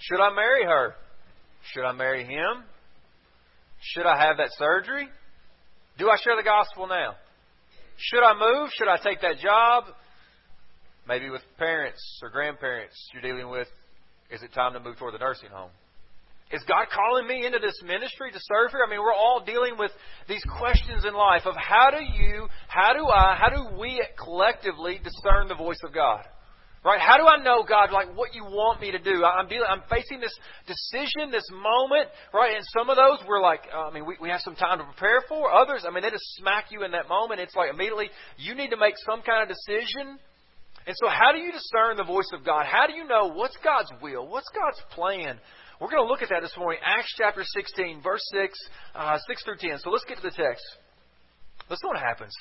Should I marry her? Should I marry him? Should I have that surgery? Do I share the gospel now? Should I move? Should I take that job? Maybe with parents or grandparents you're dealing with, is it time to move toward the nursing home? Is God calling me into this ministry to serve here? I mean, we're all dealing with these questions in life of how do you, how do I, how do we collectively discern the voice of God? Right? How do I know, God, like what you want me to do? I'm dealing, I'm facing this decision, this moment, right? And some of those we're like, uh, I mean, we, we have some time to prepare for. Others, I mean, they just smack you in that moment. It's like immediately you need to make some kind of decision. And so, how do you discern the voice of God? How do you know what's God's will? What's God's plan? We're going to look at that this morning. Acts chapter 16, verse 6, uh, 6 through 10. So let's get to the text. Let's see what happens.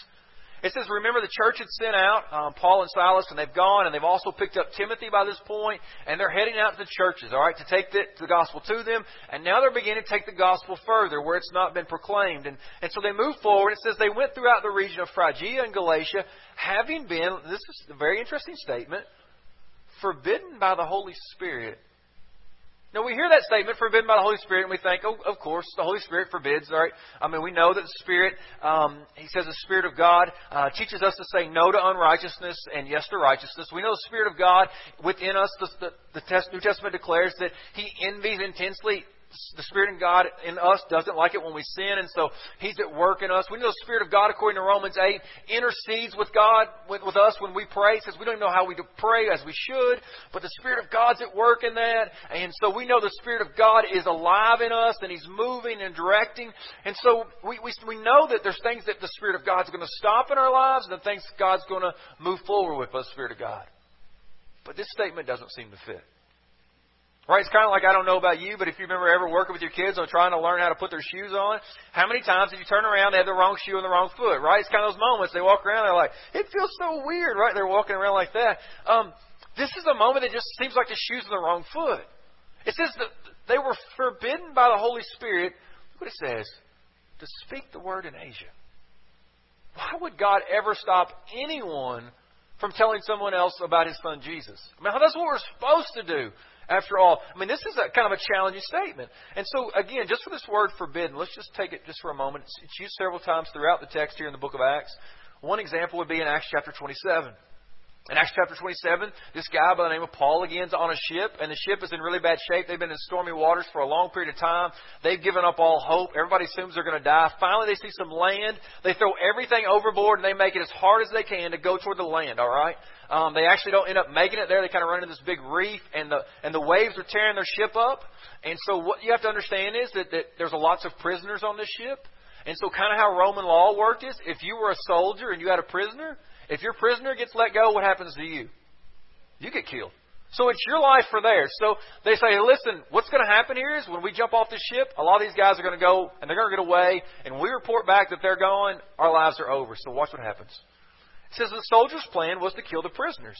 It says, remember the church had sent out um, Paul and Silas, and they've gone, and they've also picked up Timothy by this point, and they're heading out to the churches, all right, to take the, the gospel to them. And now they're beginning to take the gospel further, where it's not been proclaimed. And, and so they move forward. It says they went throughout the region of Phrygia and Galatia, having been, this is a very interesting statement, forbidden by the Holy Spirit now we hear that statement, forbidden by the Holy Spirit, and we think, oh, of course, the Holy Spirit forbids, right? I mean, we know that the Spirit, um, he says the Spirit of God uh, teaches us to say no to unrighteousness and yes to righteousness. We know the Spirit of God within us, the, the, the New Testament declares that he envies intensely the Spirit of God in us doesn't like it when we sin, and so He's at work in us. We know the Spirit of God, according to Romans 8, intercedes with God, with, with us when we pray. Says we don't even know how we pray as we should, but the Spirit of God's at work in that. And so we know the Spirit of God is alive in us, and He's moving and directing. And so we, we, we know that there's things that the Spirit of God's going to stop in our lives, and things God's going to move forward with by the Spirit of God. But this statement doesn't seem to fit. Right? It's kind of like I don't know about you, but if you remember ever working with your kids on trying to learn how to put their shoes on, how many times did you turn around, they have the wrong shoe on the wrong foot, right? It's kind of those moments they walk around, they're like, it feels so weird, right? They're walking around like that. Um, this is a moment that just seems like the shoe's on the wrong foot. It says that they were forbidden by the Holy Spirit. What it says to speak the word in Asia. Why would God ever stop anyone from telling someone else about his son Jesus? I mean, that's what we're supposed to do. After all, I mean, this is a kind of a challenging statement. And so, again, just for this word forbidden, let's just take it just for a moment. It's, it's used several times throughout the text here in the book of Acts. One example would be in Acts chapter 27. In Acts chapter 27, this guy by the name of Paul again is on a ship, and the ship is in really bad shape. They've been in stormy waters for a long period of time. They've given up all hope. Everybody assumes they're going to die. Finally, they see some land. They throw everything overboard, and they make it as hard as they can to go toward the land, all right? Um, they actually don't end up making it there. They kind of run into this big reef, and the and the waves are tearing their ship up. And so what you have to understand is that, that there's lots of prisoners on this ship. And so kind of how Roman law worked is, if you were a soldier and you had a prisoner, if your prisoner gets let go, what happens to you? You get killed. So it's your life for theirs. So they say, listen, what's going to happen here is when we jump off the ship, a lot of these guys are going to go and they're going to get away, and we report back that they're gone, our lives are over. So watch what happens. It says the soldiers' plan was to kill the prisoners,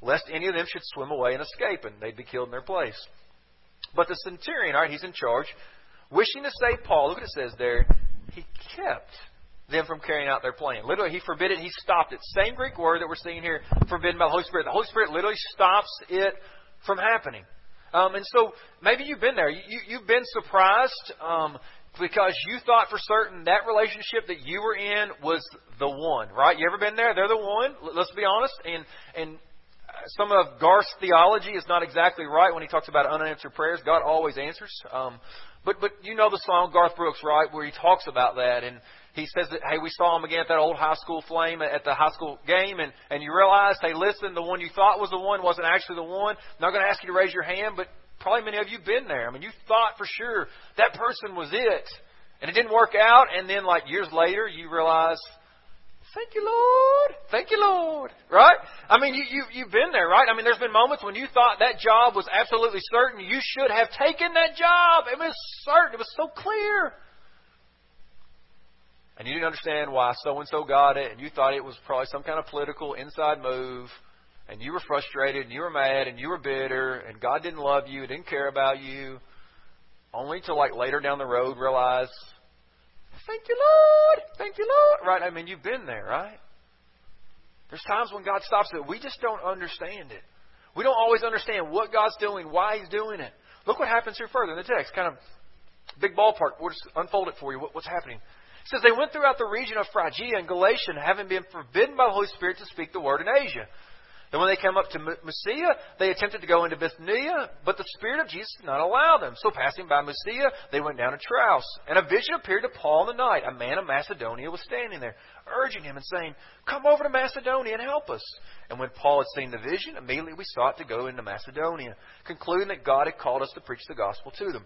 lest any of them should swim away and escape, and they'd be killed in their place. But the centurion, all right, he's in charge, wishing to save Paul, look what it says there, he kept them from carrying out their plan. Literally, he forbid it, he stopped it. Same Greek word that we're seeing here, forbidden by the Holy Spirit. The Holy Spirit literally stops it from happening. Um, and so maybe you've been there. You, you've been surprised um, because you thought for certain that relationship that you were in was the one, right? You ever been there? They're the one. Let's be honest. And and some of Garth's theology is not exactly right when he talks about unanswered prayers. God always answers. Um, but but you know the song Garth Brooks, right, where he talks about that and he says that hey we saw him again at that old high school flame at the high school game and and you realized hey listen the one you thought was the one wasn't actually the one. I'm not going to ask you to raise your hand, but probably many of you have been there. I mean, you thought for sure that person was it, and it didn't work out, and then like years later, you realize, thank you, Lord, thank you, Lord, right? I mean, you, you you've been there, right? I mean, there's been moments when you thought that job was absolutely certain. You should have taken that job. It was certain. It was so clear. And you didn't understand why so and so got it, and you thought it was probably some kind of political inside move and you were frustrated and you were mad and you were bitter and God didn't love you, didn't care about you, only to like later down the road realize, thank you, Lord, thank you, Lord. Right? I mean, you've been there, right? There's times when God stops it. We just don't understand it. We don't always understand what God's doing, why He's doing it. Look what happens here further in the text. Kind of big ballpark. We'll just unfold it for you. What, what's happening? Says they went throughout the region of Phrygia and Galatia, having been forbidden by the Holy Spirit to speak the word in Asia. Then when they came up to Mysia, they attempted to go into Bithynia, but the Spirit of Jesus did not allow them. So passing by Mysia, they went down to Troas. And a vision appeared to Paul in the night. A man of Macedonia was standing there, urging him and saying, Come over to Macedonia and help us. And when Paul had seen the vision, immediately we sought to go into Macedonia, concluding that God had called us to preach the gospel to them.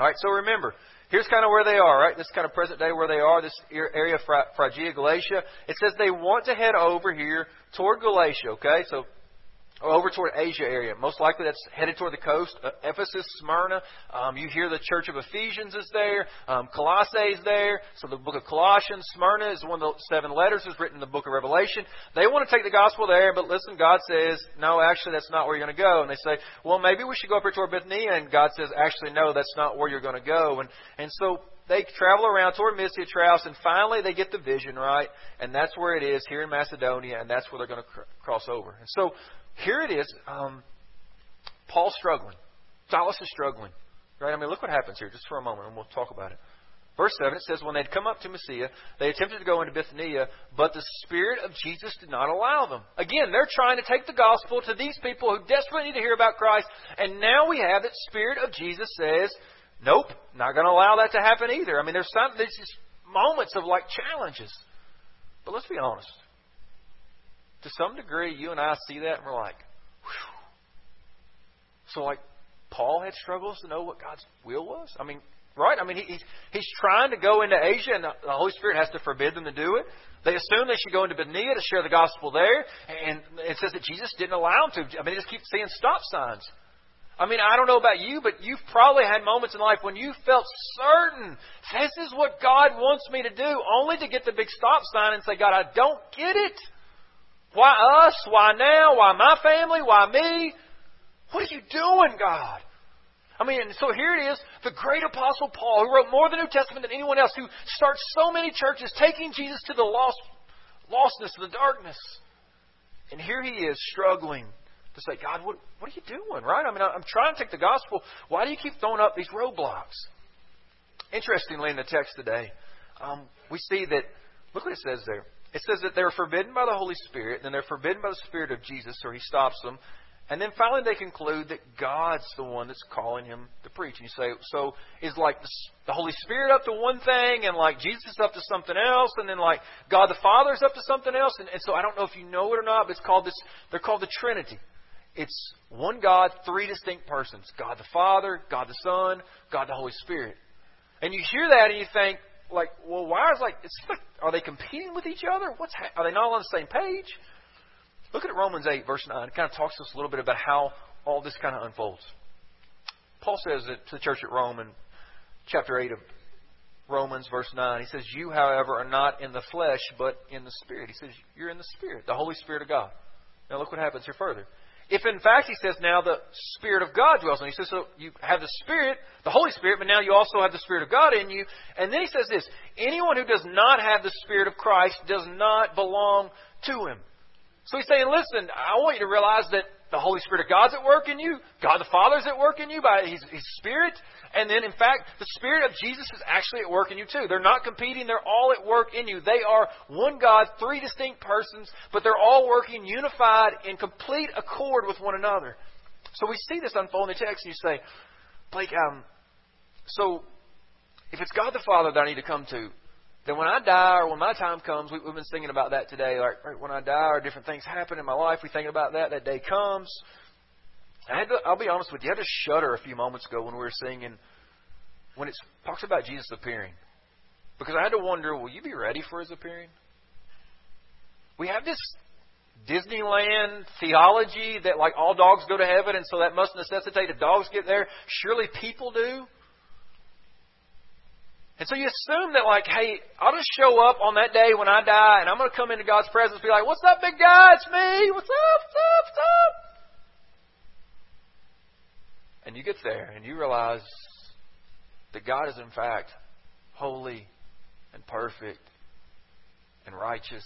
All right, so remember, here's kind of where they are, right? This kind of present day where they are, this er, area of Phrygia, Galatia. It says they want to head over here toward Galatia, okay? So over toward Asia area. Most likely that's headed toward the coast. Uh, Ephesus, Smyrna. Um, you hear the church of Ephesians is there. Um, Colossae is there. So the book of Colossians, Smyrna is one of the seven letters is written in the book of Revelation. They want to take the gospel there, but listen, God says, no, actually that's not where you're going to go. And they say, well, maybe we should go up here toward Bithynia. And God says, actually, no, that's not where you're going to go. And, and so they travel around toward Mysia, Troas, and finally they get the vision, right? And that's where it is, here in Macedonia, and that's where they're going to cr- cross over. And so here it is. Um, Paul's struggling. Silas is struggling. Right? I mean, look what happens here, just for a moment, and we'll talk about it. Verse 7, it says, When they'd come up to Mysia, they attempted to go into Bithynia, but the Spirit of Jesus did not allow them. Again, they're trying to take the gospel to these people who desperately need to hear about Christ, and now we have that Spirit of Jesus says, Nope, not going to allow that to happen either. I mean, there's some there's just moments of like challenges. But let's be honest to some degree, you and I see that and we're like, Whew. so like Paul had struggles to know what God's will was. I mean, right? I mean, he, he's he's trying to go into Asia, and the, Holy Spirit has to forbid them to do it. They assume they should go into Bithynia to share the gospel there, and it says that Jesus didn't allow them to. I mean, they just keep seeing stop signs. I mean, I don't know about you, but you've probably had moments in life when you felt certain this is what God wants me to do, only to get the big stop sign and say, God, I don't get it. Why us? Why now? Why my family? Why me? What are you doing, God? I mean, so here it is, the great apostle Paul, who wrote more of the New Testament than anyone else, who starts so many churches, taking Jesus to the lost, lostness, the darkness. And here he is struggling to say, God, what, what are you doing, right? I mean, I'm trying to take the gospel. Why do you keep throwing up these roadblocks? Interestingly, in the text today, um, we see that, look what it says there. It says that they're forbidden by the Holy Spirit, then they're forbidden by the Spirit of Jesus, or He stops them. And then finally they conclude that God's the one that's calling him to preach. And you say, so is like the Holy Spirit up to one thing, and like Jesus up to something else, and then like God the Father is up to something else? And, and so I don't know if you know it or not, but it's called this, they're called the Trinity. It's one God, three distinct persons God the Father, God the Son, God the Holy Spirit. And you hear that and you think, like, well, why is like, it's like, are they competing with each other? What's ha- are they not on the same page? Look at Romans eight verse nine. It kind of talks to us a little bit about how all this kind of unfolds. Paul says it to the church at Rome in chapter eight of Romans verse nine. He says, "You, however, are not in the flesh, but in the spirit." He says, "You're in the spirit, the Holy Spirit of God." Now look what happens here further. If in fact, he says, now the Spirit of God dwells in you. He says, so you have the Spirit, the Holy Spirit, but now you also have the Spirit of God in you. And then he says this anyone who does not have the Spirit of Christ does not belong to him. So he's saying, listen, I want you to realize that the Holy Spirit of God's at work in you. God the Father's at work in you by His, His Spirit. And then, in fact, the Spirit of Jesus is actually at work in you too. They're not competing. They're all at work in you. They are one God, three distinct persons, but they're all working unified in complete accord with one another. So we see this unfold in the text and you say, Blake, um, so if it's God the Father that I need to come to, then when I die or when my time comes, we, have been singing about that today. Like right, when I die or different things happen in my life, we think about that. That day comes. I had to, I'll be honest with you. I had to shudder a few moments ago when we were singing when it talks about Jesus appearing, because I had to wonder, will you be ready for His appearing? We have this Disneyland theology that like all dogs go to heaven, and so that must necessitate if dogs get there, surely people do. And so you assume that, like, hey, I'll just show up on that day when I die, and I'm going to come into God's presence and be like, what's up, big guy? It's me. What's up? What's up? What's up? And you get there, and you realize that God is, in fact, holy and perfect and righteous,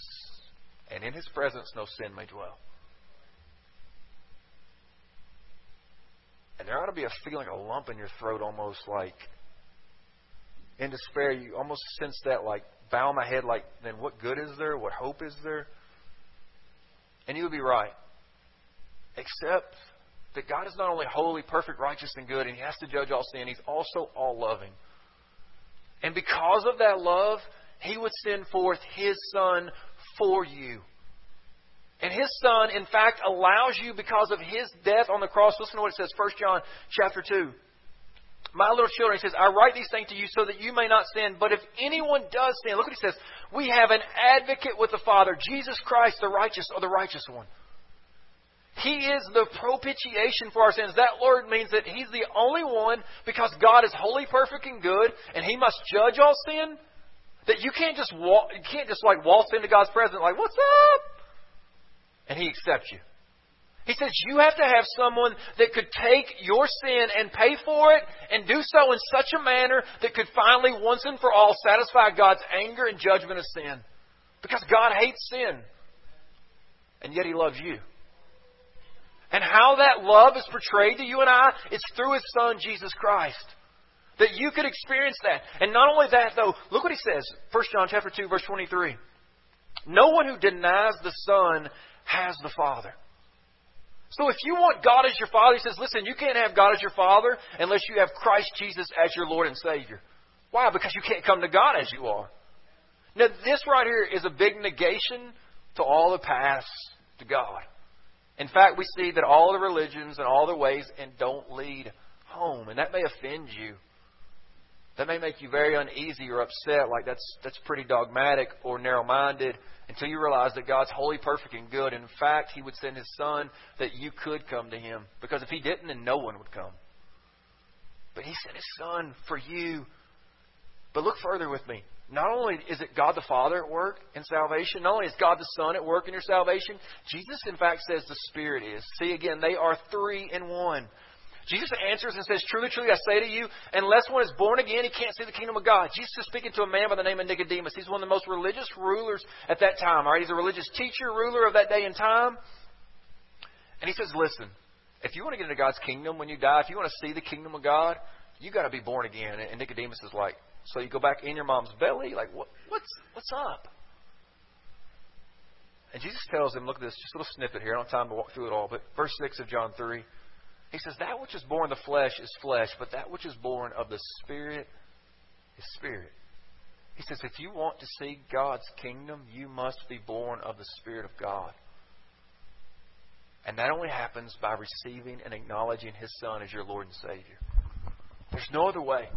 and in His presence no sin may dwell. And there ought to be a feeling, a lump in your throat, almost like in despair. You almost sense that, like, bow my head, like, then what good is there? What hope is there? And you would be right. Except that God is not only holy, perfect, righteous, and good, and He has to judge all sin, He's also all loving. And because of that love, He would send forth His Son for you. And His Son, in fact, allows you because of His death on the cross. Listen to what it says, 1 John chapter 2. My little children, he says, I write these things to you so that you may not sin. But if anyone does sin, look what he says. We have an advocate with the Father, Jesus Christ, the righteous or the righteous one. He is the propitiation for our sins. That word means that He's the only one, because God is holy, perfect, and good, and He must judge all sin, that you can't just walk, you can't just like waltz into God's presence like, what's up? And He accepts you. He says you have to have someone that could take your sin and pay for it and do so in such a manner that could finally, once and for all, satisfy God's anger and judgment of sin. Because God hates sin. And yet He loves you. And how that love is portrayed to you and I is through His Son, Jesus Christ. That you could experience that. And not only that, though, look what He says. 1 John chapter 2, verse 23. No one who denies the Son has the Father. So if you want God as your Father, he says, listen, you can't have God as your Father unless you have Christ Jesus as your Lord and Savior. Why? Because you can't come to God as you are. Now, this right here is a big negation to all the paths to God. In fact, we see that all the religions and all the ways and don't lead home, and that may offend you. That may make you very uneasy or upset, like that's that's pretty dogmatic or narrow-minded until you realize that God's holy, perfect, and good. In fact, He would send His Son that you could come to Him. Because if He didn't, then no one would come. But He sent His Son for you. But look further with me. Not only is it God the Father at work in salvation, not only is God the Son at work in your salvation, Jesus, in fact, says the Spirit is. See, again, they are three in one. Jesus answers and says, Truly, truly, I say to you, unless one is born again, he can't see the kingdom of God. Jesus is speaking to a man by the name of Nicodemus. He's one of the most religious rulers at that time. All right? He's a religious teacher, ruler of that day and time. And he says, Listen, if you want to get into God's kingdom when you die, if you want to see the kingdom of God, you got to be born again. And Nicodemus is like, So you go back in your mom's belly? Like, what, what's, what's up? And Jesus tells him, look at this, just a little snippet here. I don't have time to walk through it all, but verse 6 of John 3. He says, That which is born of the flesh is flesh, but that which is born of the Spirit is spirit. He says, If you want to see God's kingdom, you must be born of the Spirit of God. And that only happens by receiving and acknowledging His Son as your Lord and Savior. There's no other way.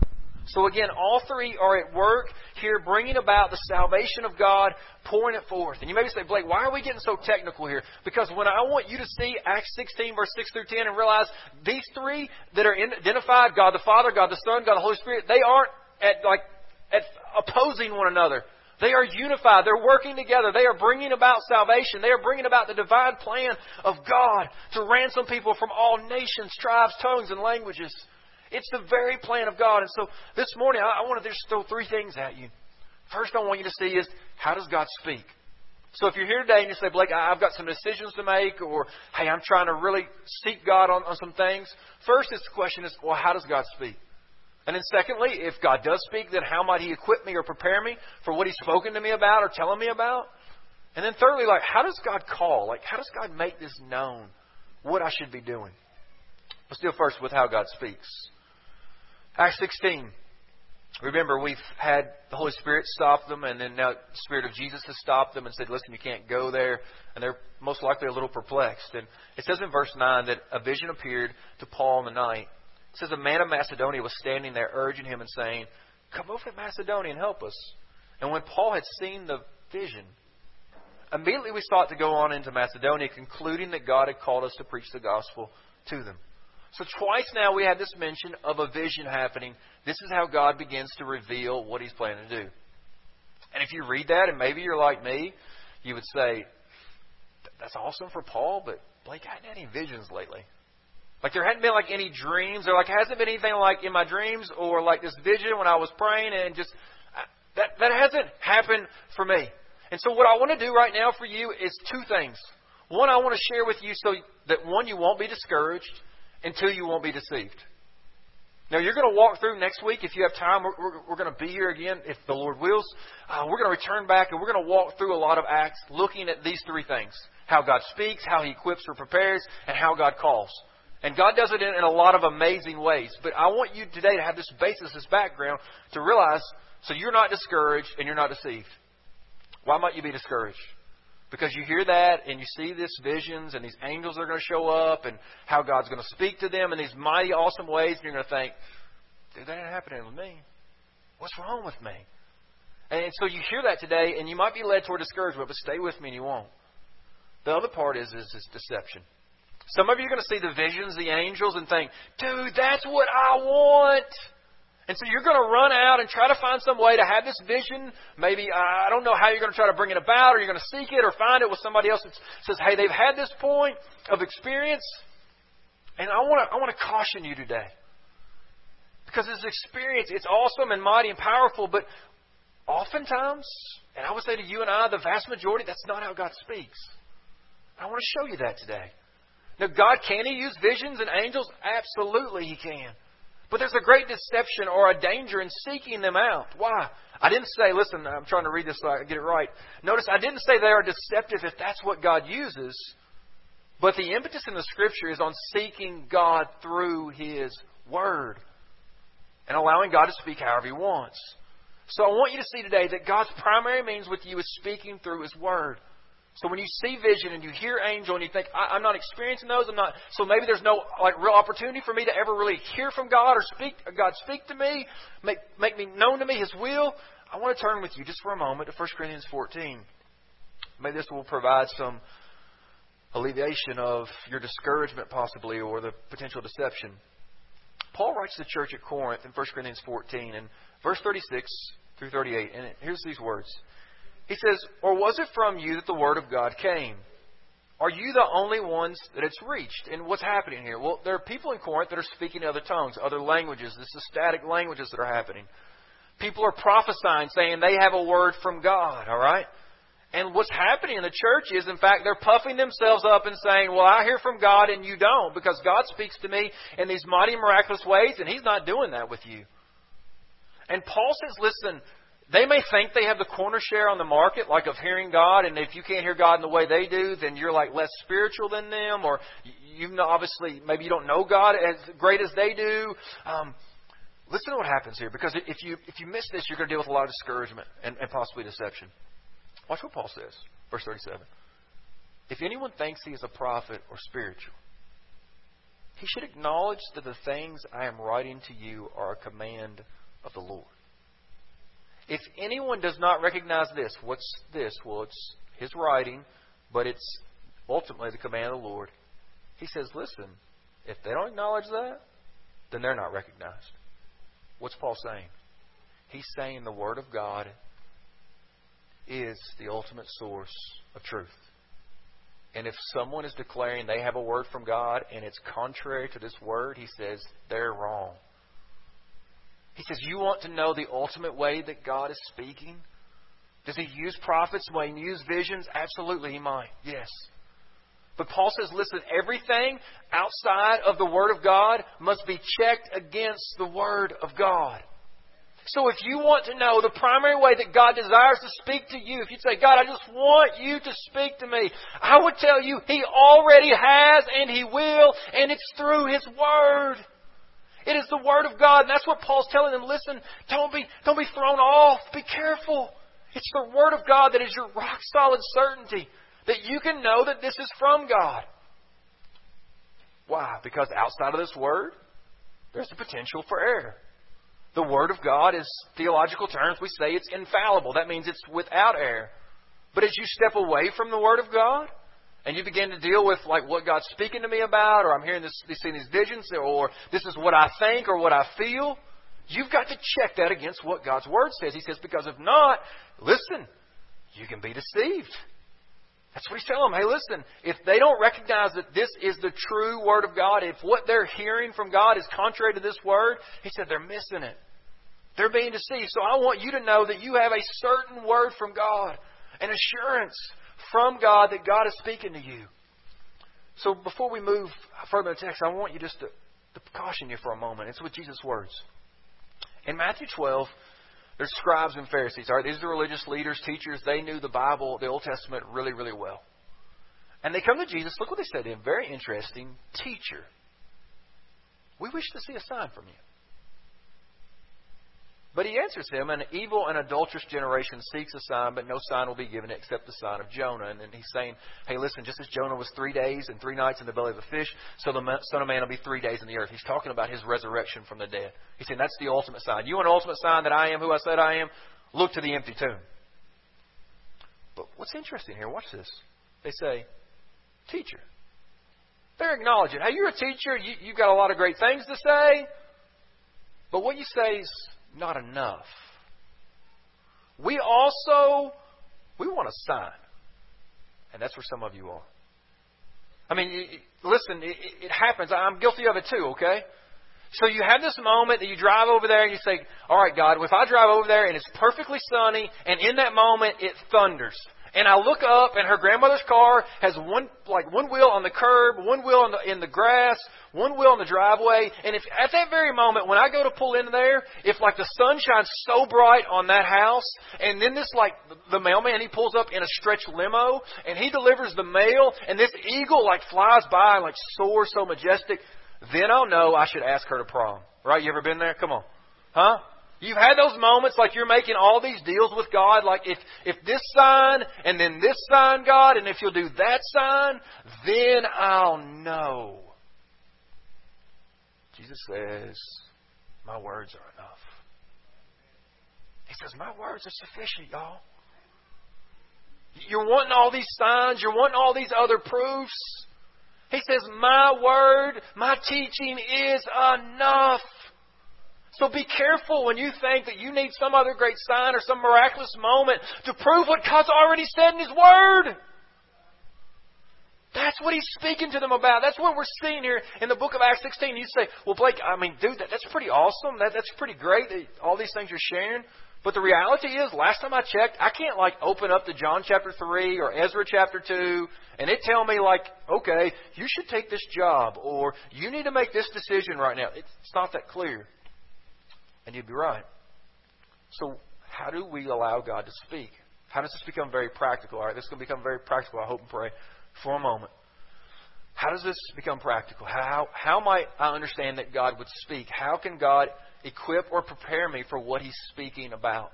So again, all three are at work here bringing about the salvation of God, pouring it forth. And you may say, Blake, why are we getting so technical here? Because when I want you to see Acts 16, verse 6 through 10, and realize these three that are identified, God the Father, God the Son, God the Holy Spirit, they aren't at like at opposing one another. They are unified. They're working together. They are bringing about salvation. They are bringing about the divine plan of God to ransom people from all nations, tribes, tongues, and languages. It's the very plan of God. And so this morning, I, I want to just throw three things at you. First, I want you to see is how does God speak? So if you're here today and you say, Blake, I've got some decisions to make, or hey, I'm trying to really seek God on, on some things. First, this question is, well, how does God speak? And then secondly, if God does speak, then how might He equip me or prepare me for what He's spoken to me about or telling me about? And then thirdly, like, how does God call? Like, how does God make this known? What I should be doing? But still, first with how God speaks. Acts 16. Remember, we've had the Holy Spirit stop them, and then now the Spirit of Jesus has stopped them and said, listen, you can't go there. And they're most likely a little perplexed. And it says in verse 9 that a vision appeared to Paul in the night. It says a man of Macedonia was standing there urging him and saying, Come over to Macedonia and help us. And when Paul had seen the vision, immediately we sought to go on into Macedonia, concluding that God had called us to preach the gospel to them. So twice now we have this mention of a vision happening. This is how God begins to reveal what He's planning to do. And if you read that, and maybe you're like me, you would say, "That's awesome for Paul, but Blake, I hadn't had any visions lately. Like there hadn't been like any dreams, or like hasn't been anything like in my dreams, or like this vision when I was praying, and just uh, that that hasn't happened for me. And so what I want to do right now for you is two things. One, I want to share with you so that one, you won't be discouraged, until you won't be deceived. Now, you're going to walk through next week if you have time. We're, we're, we're going to be here again if the Lord wills. Uh, we're going to return back and we're going to walk through a lot of Acts looking at these three things how God speaks, how He equips or prepares, and how God calls. And God does it in, in a lot of amazing ways. But I want you today to have this basis, this background, to realize so you're not discouraged and you're not deceived. Why might you be discouraged? Because you hear that and you see these visions and these angels are going to show up and how God's going to speak to them in these mighty, awesome ways, and you're going to think, dude, that ain't happening with me. What's wrong with me? And so you hear that today, and you might be led toward discouragement, but stay with me and you won't. The other part is, is, is deception. Some of you are going to see the visions, the angels, and think, dude, that's what I want. And so you're going to run out and try to find some way to have this vision. Maybe, uh, I don't know how you're going to try to bring it about, or you're going to seek it or find it with somebody else that says, hey, they've had this point of experience. And I want to, I want to caution you today. Because this experience, it's awesome and mighty and powerful, but oftentimes, and I would say to you and I, the vast majority, that's not how God speaks. I want to show you that today. Now, God, can He use visions and angels? Absolutely, He can. But there's a great deception or a danger in seeking them out. Why? I didn't say, listen, I'm trying to read this so I get it right. Notice I didn't say they are deceptive if that's what God uses, but the impetus in the Scripture is on seeking God through His Word and allowing God to speak however He wants. So I want you to see today that God's primary means with you is speaking through His Word. So when you see vision and you hear angel and you think, I, am not experiencing those, I'm not, so maybe there's no like real opportunity for me to ever really hear from God or speak, God speak to me, make, make me known to me His will. I want to turn with you just for a moment to 1 Corinthians 14. Maybe this will provide some alleviation of your discouragement possibly or the potential deception. Paul writes to the church at Corinth in 1 Corinthians 14 and verse 36 through 38, and here's these words. He says, Or was it from you that the Word of God came? Are you the only ones that it's reached? And what's happening here? Well, there are people in Corinth that are speaking other tongues, other languages. This is static languages that are happening. People are prophesying, saying they have a word from God, all right? And what's happening in the church is, in fact, they're puffing themselves up and saying, Well, I hear from God and you don't, because God speaks to me in these mighty, miraculous ways, and He's not doing that with you. And Paul says, Listen, they may think they have the corner share on the market, like of hearing God, and if you can't hear God in the way they do, then you're like less spiritual than them, or you know, obviously maybe you don't know God as great as they do. Um, listen to what happens here, because if you if you miss this, you're going to deal with a lot of discouragement and, and possibly deception. Watch what Paul says, verse 37. If anyone thinks he is a prophet or spiritual, he should acknowledge that the things I am writing to you are a command of the Lord. If anyone does not recognize this, what's this? Well, it's his writing, but it's ultimately the command of the Lord. He says, listen, if they don't acknowledge that, then they're not recognized. What's Paul saying? He's saying the Word of God is the ultimate source of truth. And if someone is declaring they have a word from God and it's contrary to this word, he says they're wrong. He says, You want to know the ultimate way that God is speaking? Does he use prophets? Will he use visions? Absolutely, he might. Yes. But Paul says, listen, everything outside of the Word of God must be checked against the Word of God. So if you want to know the primary way that God desires to speak to you, if you'd say, God, I just want you to speak to me, I would tell you He already has and He will, and it's through His Word. It is the Word of God. And that's what Paul's telling them. Listen, don't be, don't be thrown off. Be careful. It's the Word of God that is your rock solid certainty that you can know that this is from God. Why? Because outside of this Word, there's the potential for error. The Word of God is theological terms. We say it's infallible. That means it's without error. But as you step away from the Word of God, and you begin to deal with like what God's speaking to me about, or I'm hearing this, seeing these visions, or this is what I think or what I feel, you've got to check that against what God's Word says. He says, because if not, listen, you can be deceived. That's what he's telling them. Hey, listen, if they don't recognize that this is the true Word of God, if what they're hearing from God is contrary to this Word, he said they're missing it. They're being deceived. So I want you to know that you have a certain Word from God, an assurance from God that God is speaking to you. So before we move further in the text, I want you just to, to caution you for a moment. It's with Jesus' words. In Matthew 12, there's scribes and Pharisees. All right, these are religious leaders, teachers. They knew the Bible, the Old Testament, really, really well. And they come to Jesus. Look what they said to him. Very interesting. Teacher, we wish to see a sign from you. But he answers him, An evil and adulterous generation seeks a sign, but no sign will be given except the sign of Jonah. And then he's saying, Hey, listen, just as Jonah was three days and three nights in the belly of a fish, so the Son of Man will be three days in the earth. He's talking about his resurrection from the dead. He's saying that's the ultimate sign. You want an ultimate sign that I am who I said I am? Look to the empty tomb. But what's interesting here, watch this. They say, Teacher. They're acknowledging, hey, you're a teacher, you, you've got a lot of great things to say, but what you say is not enough. We also we want a sign, and that's where some of you are. I mean, listen, it, it happens. I'm guilty of it too. Okay. So you have this moment that you drive over there and you say, All right, God, if I drive over there and it's perfectly sunny and in that moment it thunders, and I look up, and her grandmother's car has one like one wheel on the curb, one wheel in the in the grass, one wheel in the driveway. And if at that very moment when I go to pull in there, if like the sun shines so bright on that house, and then this like the mailman he pulls up in a stretch limo, and he delivers the mail, and this eagle like flies by and like soars so majestic, then I'll know I should ask her to prom. Right? You ever been there? Come on, huh? You've had those moments like you're making all these deals with God, like if, if this sign and then this sign, God, and if you'll do that sign, then I'll know. Jesus says, My words are enough. He says, My words are sufficient, y'all. You're wanting all these signs, you're wanting all these other proofs. He says, My word, my teaching is enough. So be careful when you think that you need some other great sign or some miraculous moment to prove what God's already said in His Word. That's what he's speaking to them about. That's what we're seeing here in the book of Acts 16. You say, well, Blake, I mean, dude, that, that's pretty awesome. That, that's pretty great, that all these things you're sharing. But the reality is, last time I checked, I can't like open up to John chapter 3 or Ezra chapter 2 and it tell me like, okay, you should take this job or you need to make this decision right now. It's not that clear. And you'd be right. So, how do we allow God to speak? How does this become very practical? All right, this is going to become very practical, I hope and pray, for a moment. How does this become practical? How, how might I understand that God would speak? How can God equip or prepare me for what He's speaking about?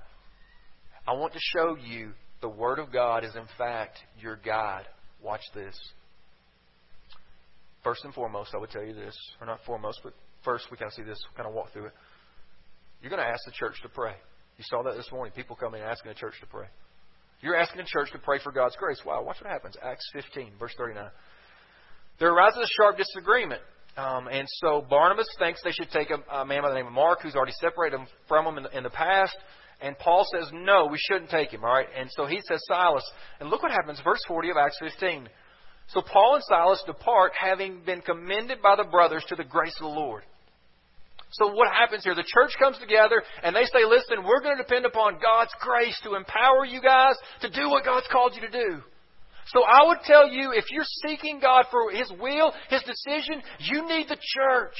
I want to show you the Word of God is, in fact, your guide. Watch this. First and foremost, I would tell you this, or not foremost, but first we kind of see this, kind of walk through it. You're going to ask the church to pray. You saw that this morning. People coming and asking the church to pray. You're asking the church to pray for God's grace. Wow, watch what happens. Acts 15, verse 39. There arises a sharp disagreement. Um, and so Barnabas thinks they should take a, a, man by the name of Mark, who's already separated from them in the, in the past. And Paul says, no, we shouldn't take him, all right? And so he says, Silas. And look what happens, verse 40 of Acts 15. So Paul and Silas depart, having been commended by the brothers to the grace of the Lord. So what happens here? The church comes together and they say, listen, we're going to depend upon God's grace to empower you guys to do what God's called you to do. So I would tell you, if you're seeking God for His will, His decision, you need the church.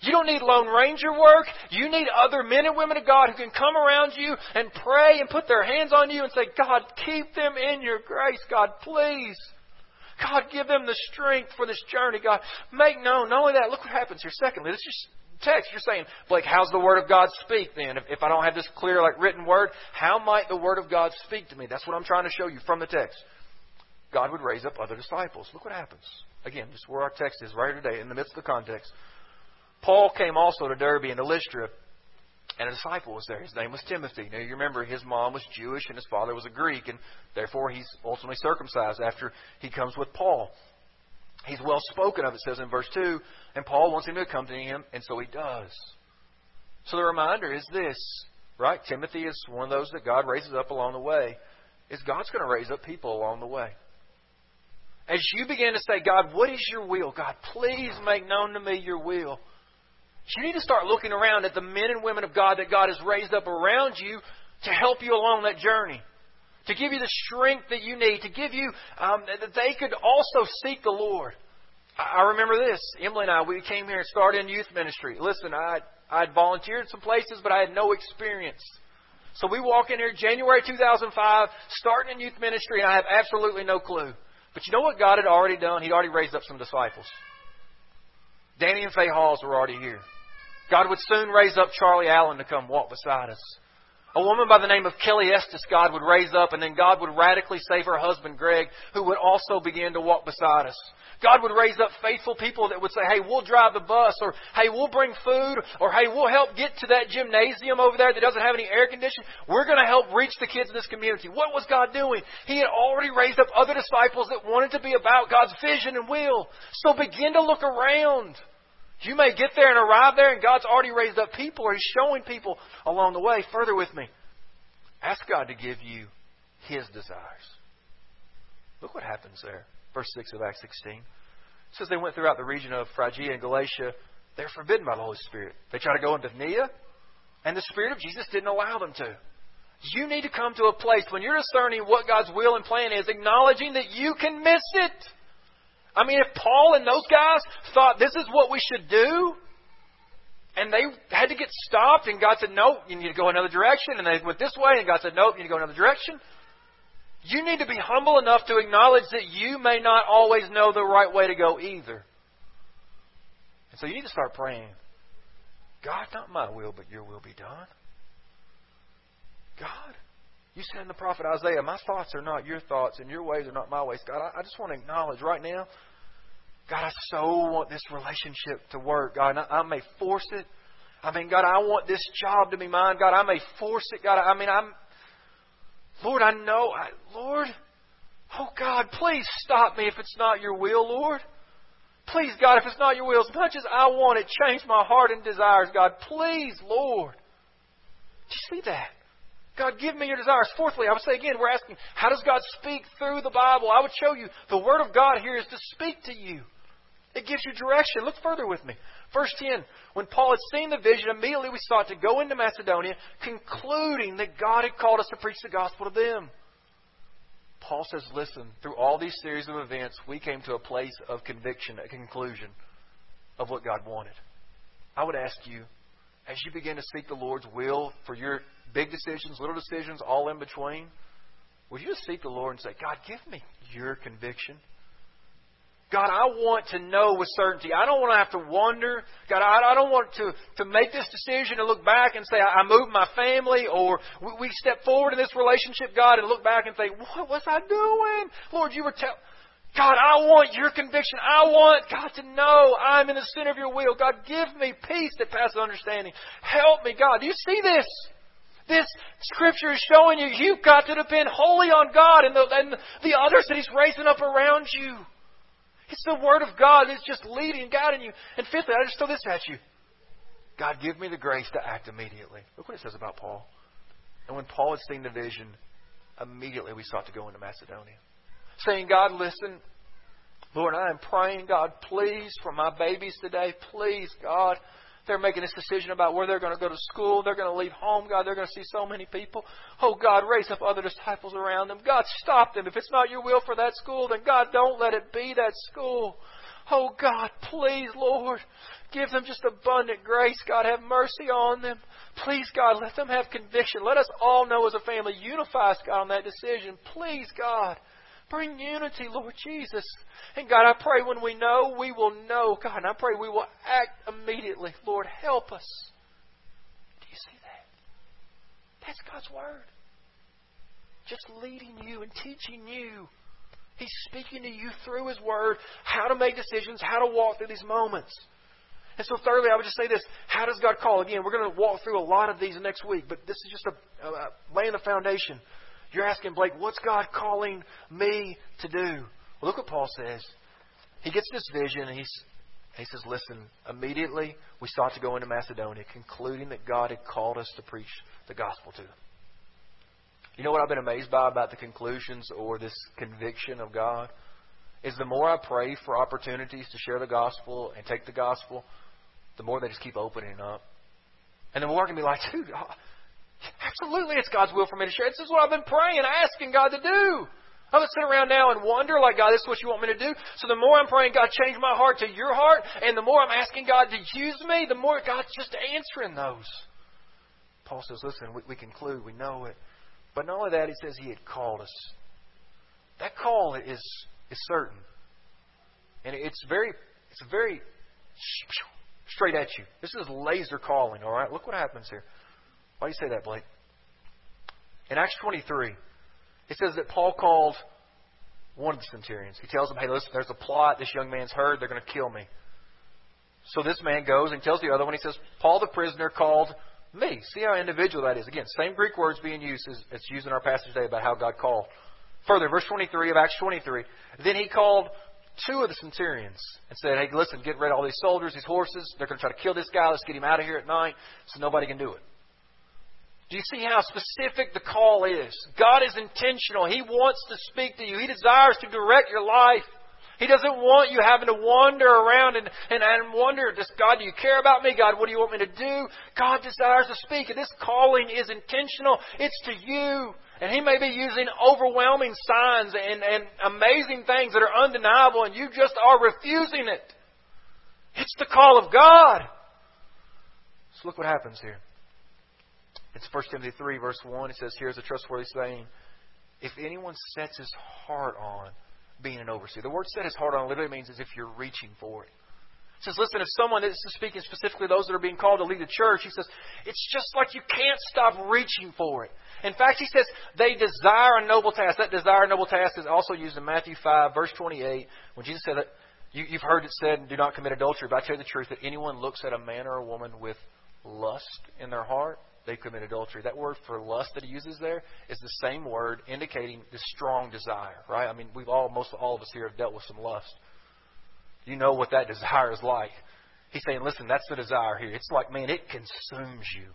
You don't need Lone Ranger work. You need other men and women of God who can come around you and pray and put their hands on you and say, God, keep them in your grace. God, please. God, give them the strength for this journey. God, make known. Not only that, look what happens here. Secondly, let's just text, you're saying, Blake, how's the Word of God speak then? If, if I don't have this clear, like written Word, how might the Word of God speak to me? That's what I'm trying to show you from the text. God would raise up other disciples. Look what happens. Again, just where our text is right today, in the midst of the context. Paul came also to Derbe and to Lystra, and a disciple was there. His name was Timothy. Now, you remember his mom was Jewish and his father was a Greek, and therefore he's ultimately circumcised after he comes with Paul. He's well spoken of, it says in verse 2, and Paul wants him to accompany him, and so he does. So the reminder is this, right? Timothy is one of those that God raises up along the way. Is God's going to raise up people along the way. As you begin to say, God, what is your will? God, please make known to me your will. You need to start looking around at the men and women of God that God has raised up around you to help you along that journey to give you the strength that you need, to give you um, that they could also seek the Lord. I, I remember this. Emily and I, we came here and started in youth ministry. Listen, I I'd volunteered some places, but I had no experience. So we walk in here January 2005, starting in youth ministry, and I have absolutely no clue. But you know what God had already done? He'd already raised up some disciples. Danny and Faye Halls were already here. God would soon raise up Charlie Allen to come walk beside us. A woman by the name of Kelly Estes, God would raise up, and then God would radically save her husband, Greg, who would also begin to walk beside us. God would raise up faithful people that would say, hey, we'll drive the bus, or hey, we'll bring food, or hey, we'll help get to that gymnasium over there that doesn't have any air conditioning. We're going to help reach the kids in this community. What was God doing? He had already raised up other disciples that wanted to be about God's vision and will. So begin to look around. You may get there and arrive there, and God's already raised up people, or He's showing people along the way. Further with me. Ask God to give you His desires. Look what happens there. Verse 6 of Acts 16. It says they went throughout the region of Phrygia and Galatia. They're forbidden by the Holy Spirit. They try to go into Bithynia, and the Spirit of Jesus didn't allow them to. You need to come to a place when you're discerning what God's will and plan is, acknowledging that you can miss it. I mean, if Paul and those guys thought this is what we should do, and they had to get stopped, and God said, nope, you need to go another direction, and they went this way, and God said, nope, you need to go another direction. You need to be humble enough to acknowledge that you may not always know the right way to go either. And so you need to start praying, God, not my will, but your will be done. God, you said in the prophet Isaiah, My thoughts are not your thoughts, and your ways are not my ways. God, I, I just want to acknowledge right now, God, I so want this relationship to work. God, I, I may force it. I mean, God, I want this job to be mine. God, I may force it. God, I mean, I'm. Lord, I know. I, Lord, oh God, please stop me if it's not your will, Lord. Please, God, if it's not your will, as much as I want it, change my heart and desires, God. Please, Lord. Do you see that? God, give me your desires. Fourthly, I would say again, we're asking, how does God speak through the Bible? I would show you the Word of God here is to speak to you. It gives you direction. Look further with me. Verse 10. When Paul had seen the vision, immediately we sought to go into Macedonia, concluding that God had called us to preach the gospel to them. Paul says, listen, through all these series of events, we came to a place of conviction, a conclusion of what God wanted. I would ask you, as you begin to seek the Lord's will for your big decisions, little decisions, all in between, would you just seek the Lord and say, God, give me your conviction? God, I want to know with certainty. I don't want to have to wonder. God, I, I don't want to, to make this decision and look back and say, I, I moved my family, or we, we step forward in this relationship, God, and look back and think, what was I doing? Lord, you were telling. God, I want your conviction. I want God to know I'm in the center of your will. God, give me peace that passes understanding. Help me, God. Do you see this? This scripture is showing you you've got to depend wholly on God and the, and the others that He's raising up around you. It's the Word of God that's just leading, guiding you. And fifthly, I just throw this at you. God, give me the grace to act immediately. Look what it says about Paul. And when Paul had seen the vision, immediately we sought to go into Macedonia. Saying, God, listen, Lord, I am praying, God, please, for my babies today. Please, God, they're making this decision about where they're going to go to school. They're going to leave home. God, they're going to see so many people. Oh, God, raise up other disciples around them. God, stop them. If it's not your will for that school, then God, don't let it be that school. Oh, God, please, Lord, give them just abundant grace. God, have mercy on them. Please, God, let them have conviction. Let us all know as a family, unify us, God, on that decision. Please, God. Bring unity, Lord Jesus. And God, I pray when we know, we will know. God, and I pray we will act immediately. Lord, help us. Do you see that? That's God's Word. Just leading you and teaching you. He's speaking to you through His Word how to make decisions, how to walk through these moments. And so, thirdly, I would just say this How does God call? Again, we're going to walk through a lot of these next week, but this is just a, a laying the foundation. You're asking, Blake, what's God calling me to do? Well, look what Paul says. He gets this vision and he's, he says, Listen, immediately we sought to go into Macedonia, concluding that God had called us to preach the gospel to them. You know what I've been amazed by about the conclusions or this conviction of God? Is the more I pray for opportunities to share the gospel and take the gospel, the more they just keep opening up. And the more I can be like, dude, Absolutely, it's God's will for me to share. This is what I've been praying, asking God to do. I'm not sit around now and wonder, like, God, this is what you want me to do. So the more I'm praying, God, change my heart to your heart, and the more I'm asking God to use me, the more God's just answering those. Paul says, listen, we, we conclude, we know it. But not only that, he says he had called us. That call is, is certain. And it's very, it's very straight at you. This is laser calling, all right? Look what happens here. Why do you say that, Blake? In Acts 23, it says that Paul called one of the centurions. He tells him, hey, listen, there's a plot. This young man's heard. They're going to kill me. So this man goes and tells the other one, he says, Paul the prisoner called me. See how individual that is. Again, same Greek words being used as it's used in our passage today about how God called. Further, verse 23 of Acts 23. Then he called two of the centurions and said, Hey, listen, get rid of all these soldiers, these horses. They're going to try to kill this guy. Let's get him out of here at night so nobody can do it. Do you see how specific the call is? God is intentional. He wants to speak to you. He desires to direct your life. He doesn't want you having to wander around and, and, and wonder, does God, do you care about me? God, what do you want me to do? God desires to speak. And this calling is intentional. It's to you. And He may be using overwhelming signs and, and amazing things that are undeniable, and you just are refusing it. It's the call of God. So look what happens here. It's 1 Timothy 3, verse 1. It says, Here's a trustworthy saying If anyone sets his heart on being an overseer, the word set his heart on literally means as if you're reaching for it. It says, listen, if someone, this is speaking specifically those that are being called to lead the church, he says, it's just like you can't stop reaching for it. In fact, he says, they desire a noble task. That desire a noble task is also used in Matthew 5, verse 28, when Jesus said that, you, you've heard it said, do not commit adultery. But I tell you the truth, that anyone looks at a man or a woman with lust in their heart, they commit adultery. That word for lust that he uses there is the same word indicating the strong desire, right? I mean, we've all, most all of us here have dealt with some lust. You know what that desire is like. He's saying, listen, that's the desire here. It's like, man, it consumes you.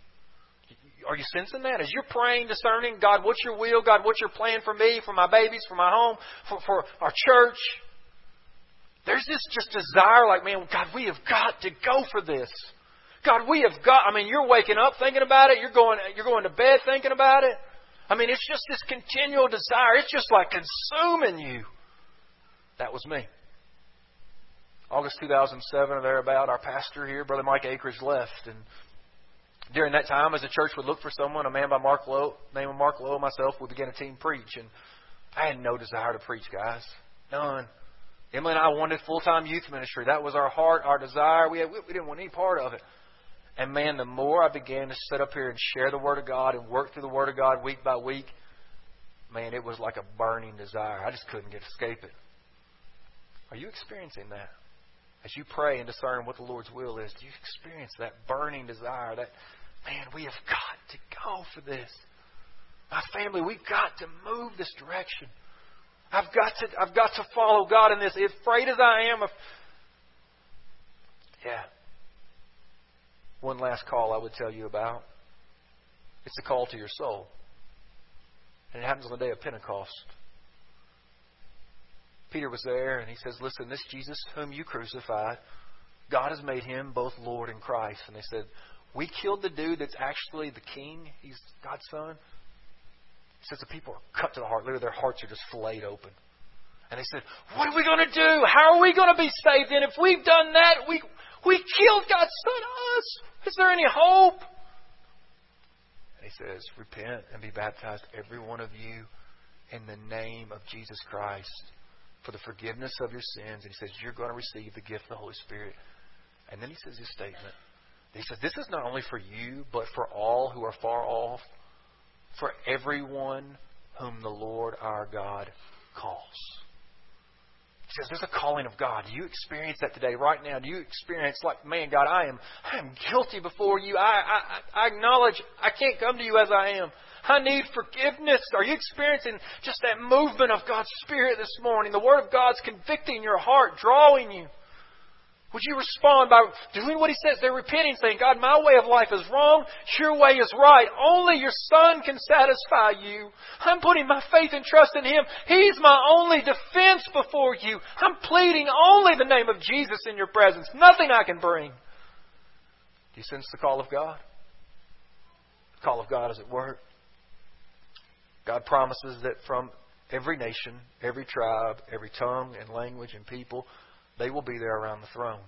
Are you sensing that? As you're praying, discerning, God, what's your will? God, what's your plan for me, for my babies, for my home, for, for our church? There's this just desire like, man, God, we have got to go for this. God, we have got, I mean, you're waking up thinking about it. You're going, you're going to bed thinking about it. I mean, it's just this continual desire. It's just like consuming you. That was me. August 2007 or thereabout, our pastor here, Brother Mike Akridge, left. And during that time, as the church would look for someone, a man by Mark Lowe, name of Mark Lowe, myself, would begin a team preach. And I had no desire to preach, guys. None. Emily and I wanted full time youth ministry. That was our heart, our desire. We, had, we didn't want any part of it. And man, the more I began to sit up here and share the Word of God and work through the Word of God week by week, man, it was like a burning desire. I just couldn't get escape it. Are you experiencing that? As you pray and discern what the Lord's will is, do you experience that burning desire, that, man, we have got to go for this. My family, we've got to move this direction. I've got to, I've got to follow God in this. Afraid as I am of, yeah, one last call I would tell you about. It's the call to your soul. And it happens on the day of Pentecost. Peter was there and he says, Listen, this Jesus whom you crucified, God has made him both Lord and Christ. And they said, We killed the dude that's actually the king. He's God's son. He says the people are cut to the heart. Literally, their hearts are just flayed open. And they said, What are we going to do? How are we going to be saved? And if we've done that, we, we killed God's son. Us. Is there any hope? And he says, Repent and be baptized, every one of you, in the name of Jesus Christ for the forgiveness of your sins. And he says, You're going to receive the gift of the Holy Spirit. And then he says his statement. He says, This is not only for you, but for all who are far off, for everyone whom the Lord our God calls. He says, There's a calling of God. Do you experience that today, right now? Do you experience, like, man, God, I am, I am guilty before you. I, I, I acknowledge I can't come to you as I am. I need forgiveness. Are you experiencing just that movement of God's Spirit this morning? The Word of God's convicting your heart, drawing you. Would you respond by doing what he says? They're repenting, saying, God, my way of life is wrong. Your way is right. Only your Son can satisfy you. I'm putting my faith and trust in Him. He's my only defense before you. I'm pleading only the name of Jesus in your presence. Nothing I can bring. Do you sense the call of God? The call of God is at work. God promises that from every nation, every tribe, every tongue and language and people, they will be there around the throne.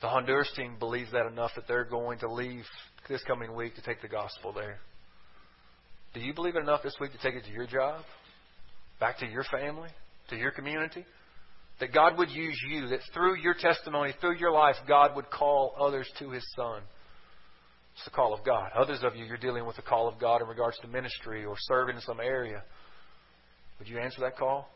The Honduras team believes that enough that they're going to leave this coming week to take the gospel there. Do you believe it enough this week to take it to your job? Back to your family? To your community? That God would use you, that through your testimony, through your life, God would call others to His Son. It's the call of God. Others of you, you're dealing with the call of God in regards to ministry or serving in some area. Would you answer that call?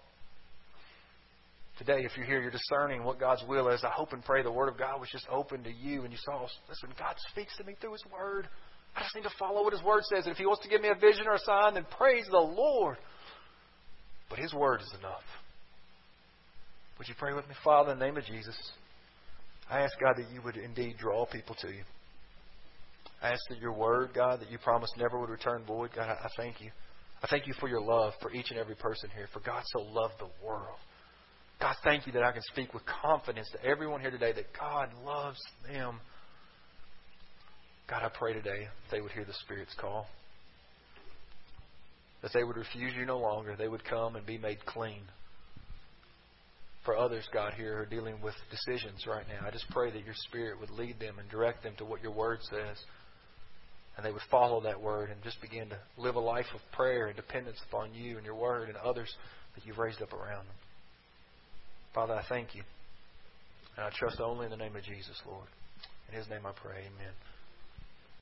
Today, if you're here, you're discerning what God's will is. I hope and pray the Word of God was just open to you and you saw, listen, God speaks to me through His Word. I just need to follow what His Word says. And if He wants to give me a vision or a sign, then praise the Lord. But His Word is enough. Would you pray with me, Father, in the name of Jesus? I ask, God, that you would indeed draw people to you. I ask that your word, God, that you promised never would return void. God, I thank you. I thank you for your love for each and every person here. For God so loved the world. God, thank you that I can speak with confidence to everyone here today that God loves them. God, I pray today that they would hear the Spirit's call. That they would refuse you no longer. They would come and be made clean. For others, God, here who are dealing with decisions right now, I just pray that your Spirit would lead them and direct them to what your Word says and they would follow that word and just begin to live a life of prayer and dependence upon you and your word and others that you've raised up around them. Father, I thank you. And I trust only in the name of Jesus, Lord. In his name I pray. Amen.